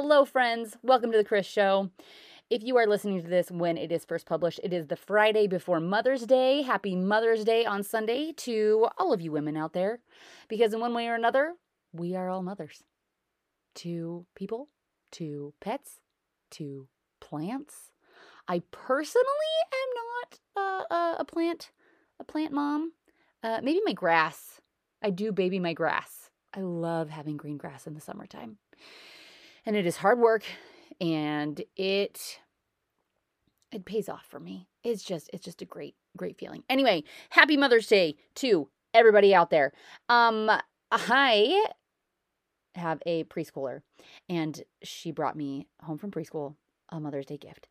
Hello, friends. Welcome to the Chris Show. If you are listening to this when it is first published, it is the Friday before Mother's Day. Happy Mother's Day on Sunday to all of you women out there. Because in one way or another, we are all mothers to people, to pets, to plants. I personally am not uh, a, plant, a plant mom. Uh, maybe my grass. I do baby my grass. I love having green grass in the summertime. And it is hard work and it it pays off for me. It's just it's just a great great feeling. Anyway, happy Mother's Day to everybody out there. Um I have a preschooler and she brought me home from preschool a Mother's Day gift.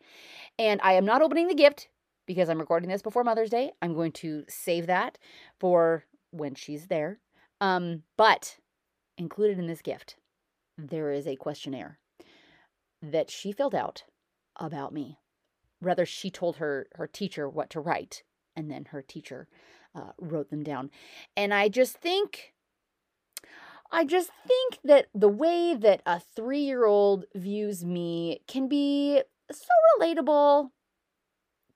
And I am not opening the gift because I'm recording this before Mother's Day. I'm going to save that for when she's there. Um but included in this gift there is a questionnaire that she filled out about me. Rather, she told her her teacher what to write, and then her teacher uh, wrote them down. And I just think, I just think that the way that a three year old views me can be so relatable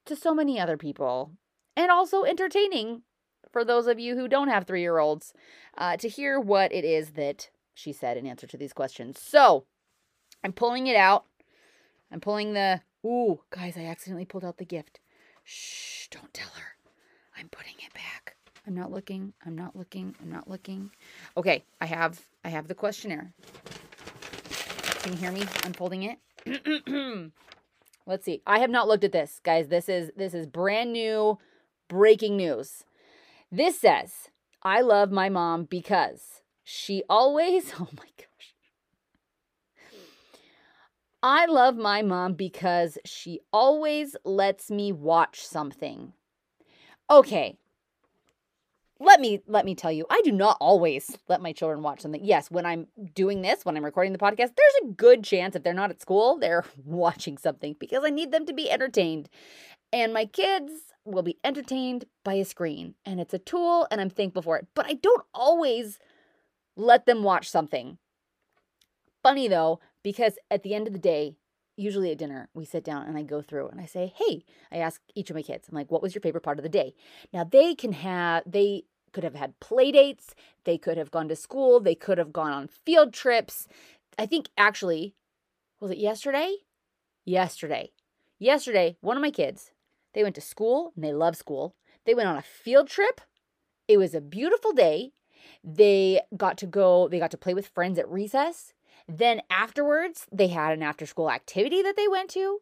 to so many other people, and also entertaining for those of you who don't have three year olds uh, to hear what it is that she said in answer to these questions. So I'm pulling it out. I'm pulling the. Ooh, guys, I accidentally pulled out the gift. Shh, don't tell her. I'm putting it back. I'm not looking. I'm not looking. I'm not looking. Okay, I have I have the questionnaire. Can you hear me unfolding it? Let's see. I have not looked at this, guys. This is this is brand new breaking news. This says, "I love my mom because she always, oh my gosh. I love my mom because she always lets me watch something. Okay. Let me let me tell you, I do not always let my children watch something. Yes, when I'm doing this, when I'm recording the podcast, there's a good chance if they're not at school, they're watching something because I need them to be entertained. And my kids will be entertained by a screen, and it's a tool and I'm thankful for it. But I don't always let them watch something. Funny though, because at the end of the day, usually at dinner, we sit down and I go through and I say, Hey, I ask each of my kids, I'm like, what was your favorite part of the day? Now they can have, they could have had play dates, they could have gone to school, they could have gone on field trips. I think actually, was it yesterday? Yesterday. Yesterday, one of my kids, they went to school and they love school. They went on a field trip. It was a beautiful day. They got to go, they got to play with friends at recess. Then afterwards, they had an after school activity that they went to.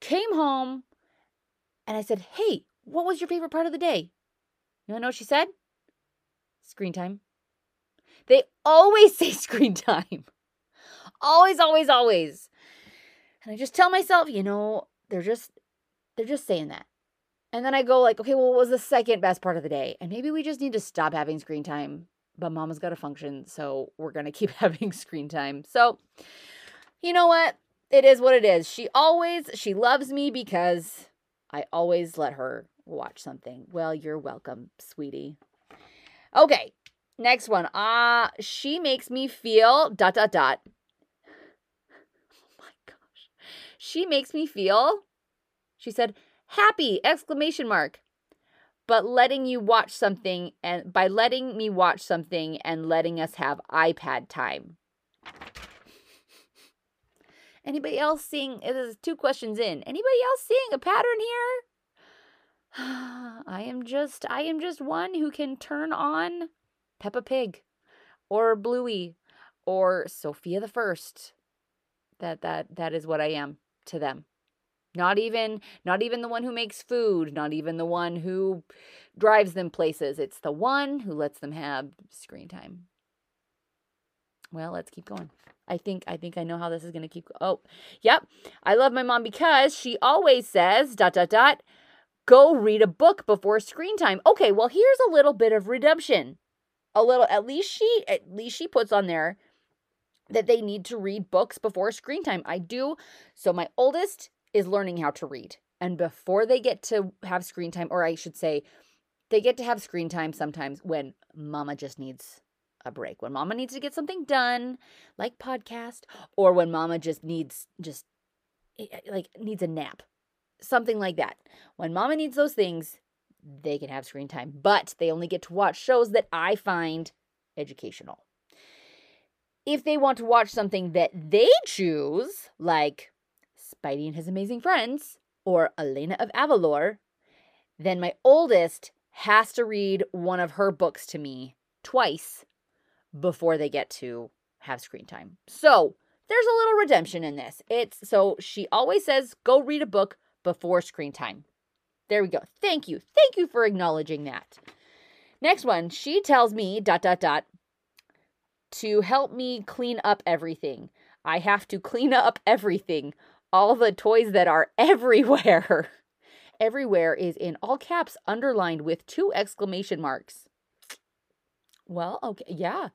Came home, and I said, Hey, what was your favorite part of the day? You know what she said? Screen time. They always say screen time. always, always, always. And I just tell myself, you know, they're just they're just saying that. And then I go like, okay, well, what was the second best part of the day? And maybe we just need to stop having screen time. But mama's got to function, so we're going to keep having screen time. So, you know what? It is what it is. She always she loves me because I always let her watch something. Well, you're welcome, sweetie. Okay. Next one. Ah, uh, she makes me feel dot dot dot. Oh my gosh. She makes me feel she said happy exclamation mark. But letting you watch something and by letting me watch something and letting us have ipad time. Anybody else seeing it is two questions in. Anybody else seeing a pattern here? I am just i am just one who can turn on peppa pig or bluey or Sofia the first. That that that is what i am to them not even not even the one who makes food, not even the one who drives them places. It's the one who lets them have screen time. Well, let's keep going. I think I think I know how this is going to keep Oh, yep. I love my mom because she always says dot dot dot go read a book before screen time. Okay, well, here's a little bit of redemption. A little at least she at least she puts on there that they need to read books before screen time. I do. So my oldest is learning how to read. And before they get to have screen time, or I should say, they get to have screen time sometimes when mama just needs a break. When mama needs to get something done, like podcast, or when mama just needs just eh, eh, like needs a nap. Something like that. When mama needs those things, they can have screen time, but they only get to watch shows that I find educational. If they want to watch something that they choose, like Spidey and his amazing friends or Elena of Avalor, then my oldest has to read one of her books to me twice before they get to have screen time. So there's a little redemption in this. It's so she always says, go read a book before screen time. There we go. Thank you. Thank you for acknowledging that. Next one, she tells me, dot, dot, dot, to help me clean up everything. I have to clean up everything. All the toys that are everywhere. everywhere is in all caps, underlined with two exclamation marks. Well, okay, yeah.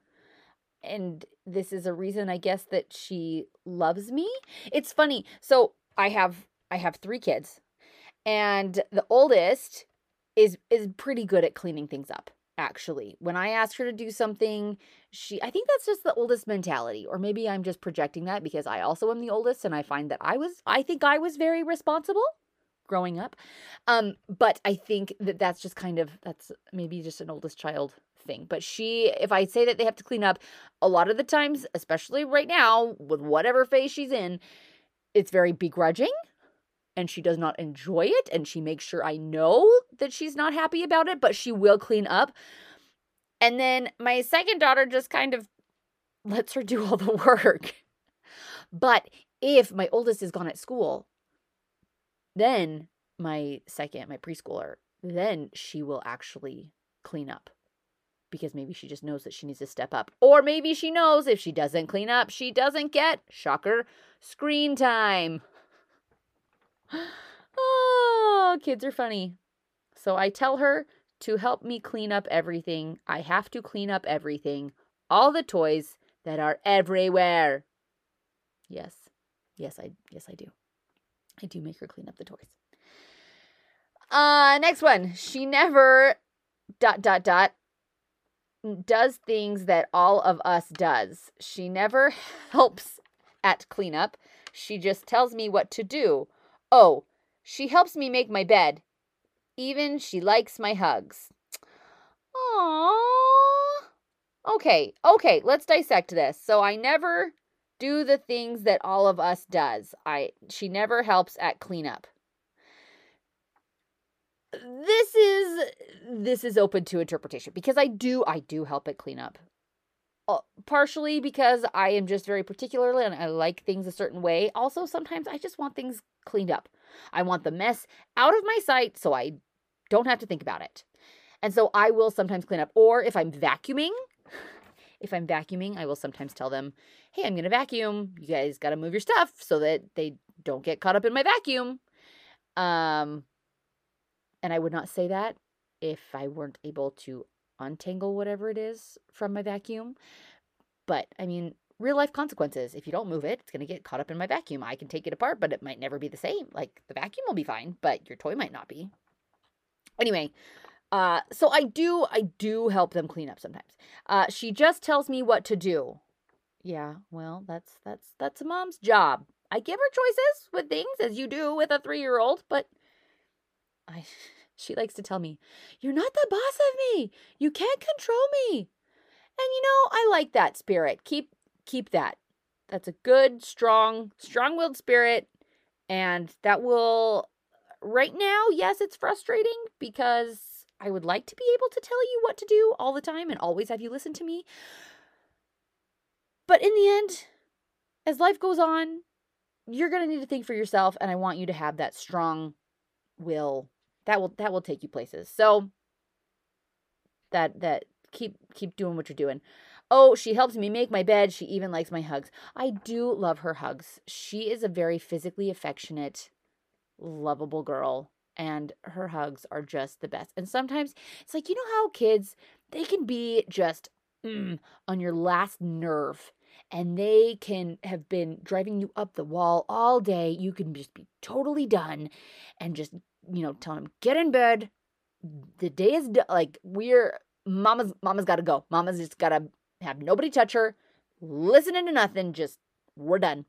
And this is a reason I guess that she loves me. It's funny. So, I have I have 3 kids and the oldest is is pretty good at cleaning things up actually when i ask her to do something she i think that's just the oldest mentality or maybe i'm just projecting that because i also am the oldest and i find that i was i think i was very responsible growing up um but i think that that's just kind of that's maybe just an oldest child thing but she if i say that they have to clean up a lot of the times especially right now with whatever phase she's in it's very begrudging and she does not enjoy it and she makes sure I know that she's not happy about it, but she will clean up. And then my second daughter just kind of lets her do all the work. But if my oldest is gone at school, then my second, my preschooler, then she will actually clean up because maybe she just knows that she needs to step up. Or maybe she knows if she doesn't clean up, she doesn't get, shocker, screen time oh, kids are funny. So I tell her to help me clean up everything. I have to clean up everything. All the toys that are everywhere. Yes. Yes, I yes I do. I do make her clean up the toys. Uh next one. She never dot dot dot does things that all of us does. She never helps at cleanup. She just tells me what to do. Oh, she helps me make my bed. Even she likes my hugs. Aww. Okay, okay, let's dissect this. So I never do the things that all of us does. I she never helps at cleanup. This is this is open to interpretation because I do I do help at cleanup. Uh, partially because I am just very particular and I like things a certain way. Also, sometimes I just want things cleaned up. I want the mess out of my sight so I don't have to think about it. And so I will sometimes clean up. Or if I'm vacuuming, if I'm vacuuming, I will sometimes tell them, hey, I'm going to vacuum. You guys got to move your stuff so that they don't get caught up in my vacuum. Um, and I would not say that if I weren't able to untangle whatever it is from my vacuum. But I mean, real life consequences. If you don't move it, it's going to get caught up in my vacuum. I can take it apart, but it might never be the same. Like the vacuum will be fine, but your toy might not be. Anyway, uh, so I do, I do help them clean up sometimes. Uh, she just tells me what to do. Yeah, well, that's that's that's a mom's job. I give her choices with things as you do with a three year old, but I she likes to tell me, You're not the boss of me. You can't control me. And you know, I like that spirit. Keep keep that. That's a good, strong, strong-willed spirit and that will right now, yes, it's frustrating because I would like to be able to tell you what to do all the time and always have you listen to me. But in the end, as life goes on, you're going to need to think for yourself and I want you to have that strong will that will that will take you places. So that that keep keep doing what you're doing. Oh, she helps me make my bed. She even likes my hugs. I do love her hugs. She is a very physically affectionate, lovable girl and her hugs are just the best. And sometimes it's like you know how kids they can be just mm, on your last nerve and they can have been driving you up the wall all day. You can just be totally done and just you know, telling him, get in bed. The day is done. Like, we're, mama's, mama's got to go. Mama's just got to have nobody touch her, listening to nothing, just we're done.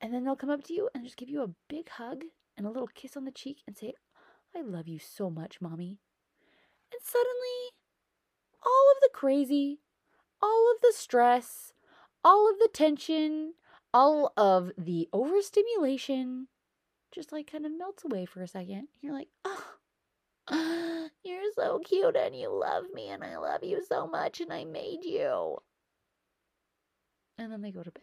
And then they'll come up to you and just give you a big hug and a little kiss on the cheek and say, I love you so much, mommy. And suddenly, all of the crazy, all of the stress, all of the tension, all of the overstimulation just like kind of melts away for a second. You're like, oh, you're so cute and you love me and I love you so much and I made you. And then they go to bed.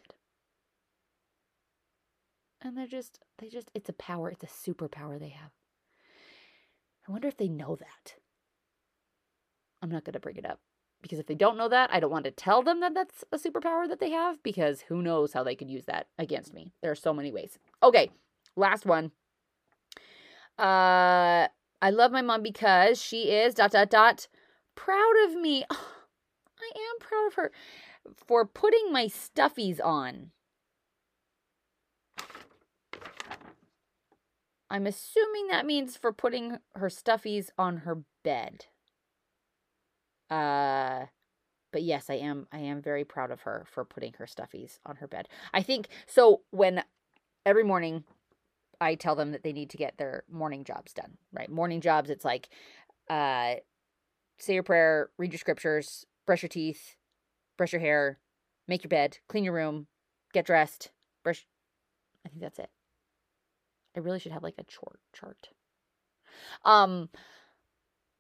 And they're just, they just, it's a power, it's a superpower they have. I wonder if they know that. I'm not going to bring it up because if they don't know that, I don't want to tell them that that's a superpower that they have because who knows how they could use that against me. There are so many ways. Okay, last one. Uh, I love my mom because she is dot dot dot proud of me. Oh, I am proud of her for putting my stuffies on. I'm assuming that means for putting her stuffies on her bed. Uh but yes, I am I am very proud of her for putting her stuffies on her bed. I think so when every morning I tell them that they need to get their morning jobs done, right? Morning jobs it's like uh say your prayer, read your scriptures, brush your teeth, brush your hair, make your bed, clean your room, get dressed, brush I think that's it. I really should have like a chart chart. Um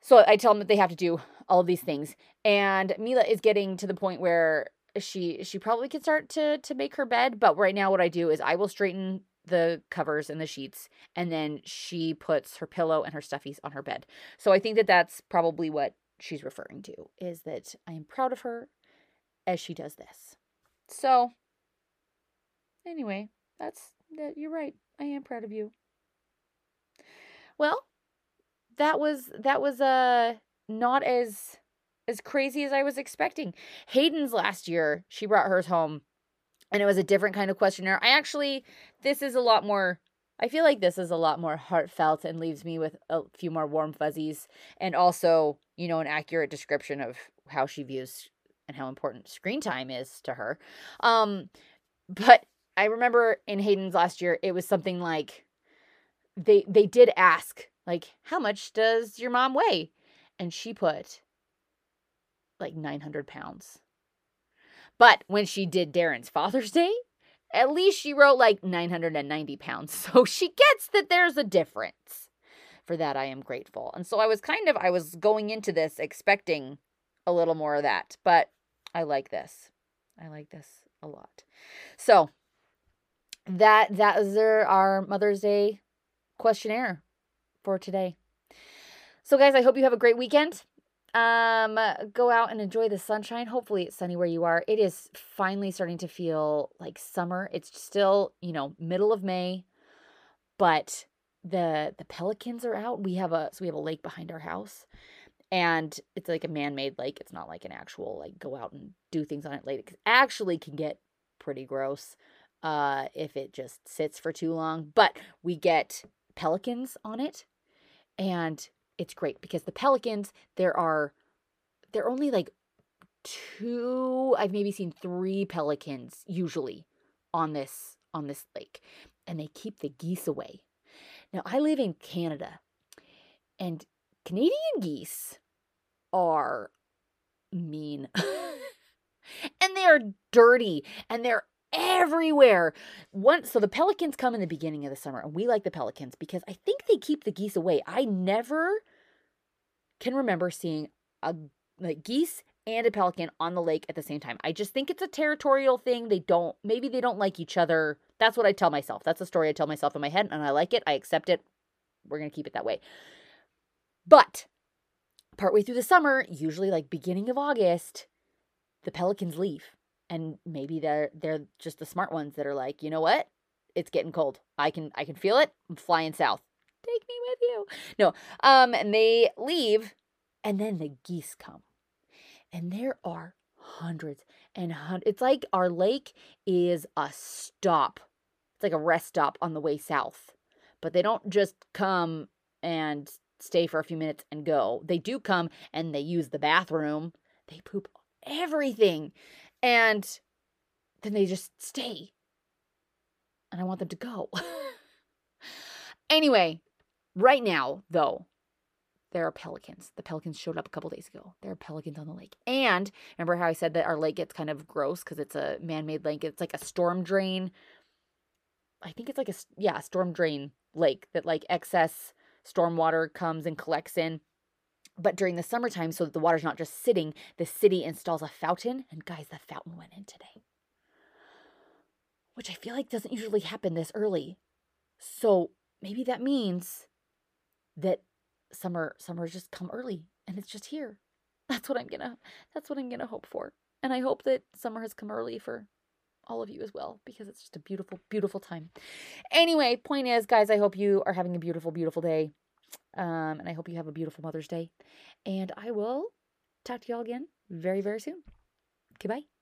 so I tell them that they have to do all of these things. And Mila is getting to the point where she she probably could start to to make her bed, but right now what I do is I will straighten the covers and the sheets and then she puts her pillow and her stuffies on her bed. So I think that that's probably what she's referring to is that I am proud of her as she does this. So anyway, that's that you're right. I am proud of you. Well, that was that was uh not as as crazy as I was expecting. Hayden's last year, she brought hers home and it was a different kind of questionnaire. I actually this is a lot more I feel like this is a lot more heartfelt and leaves me with a few more warm fuzzies and also, you know, an accurate description of how she views and how important screen time is to her. Um but I remember in Hayden's last year it was something like they they did ask like how much does your mom weigh and she put like 900 pounds but when she did darren's father's day at least she wrote like 990 pounds. So she gets that there's a difference. For that i am grateful. And so i was kind of i was going into this expecting a little more of that. But i like this. I like this a lot. So that that is our mother's day questionnaire for today. So, guys, I hope you have a great weekend. Um, go out and enjoy the sunshine. Hopefully, it's sunny where you are. It is finally starting to feel like summer. It's still, you know, middle of May, but the the pelicans are out. We have a so we have a lake behind our house, and it's like a man-made lake. It's not like an actual like go out and do things on it late. It actually can get pretty gross uh if it just sits for too long. But we get pelicans on it and it's great because the pelicans there are they're only like two I've maybe seen 3 pelicans usually on this on this lake and they keep the geese away. Now I live in Canada and Canadian geese are mean. and they are dirty and they're everywhere. One so the pelicans come in the beginning of the summer and we like the pelicans because I think they keep the geese away. I never can remember seeing a like geese and a pelican on the lake at the same time. I just think it's a territorial thing. They don't maybe they don't like each other. That's what I tell myself. That's the story I tell myself in my head and I like it. I accept it. We're going to keep it that way. But partway through the summer, usually like beginning of August, the pelicans leave and maybe they're they're just the smart ones that are like, you know what? It's getting cold. I can I can feel it. I'm flying south. Take me with you. No. Um, and they leave, and then the geese come, and there are hundreds and hundreds. It's like our lake is a stop. It's like a rest stop on the way south. But they don't just come and stay for a few minutes and go. They do come and they use the bathroom. They poop everything. And then they just stay. And I want them to go. anyway, right now, though, there are pelicans. The pelicans showed up a couple days ago. There are pelicans on the lake. And remember how I said that our lake gets kind of gross because it's a man made lake? It's like a storm drain. I think it's like a, yeah, a storm drain lake that like excess storm water comes and collects in. But during the summertime, so that the water's not just sitting, the city installs a fountain. And guys, the fountain went in today, which I feel like doesn't usually happen this early. So maybe that means that summer summer's just come early and it's just here. That's what I'm gonna that's what I'm gonna hope for. And I hope that summer has come early for all of you as well because it's just a beautiful, beautiful time. Anyway, point is, guys, I hope you are having a beautiful, beautiful day. Um, and I hope you have a beautiful Mother's Day. And I will talk to y'all again very, very soon. Goodbye.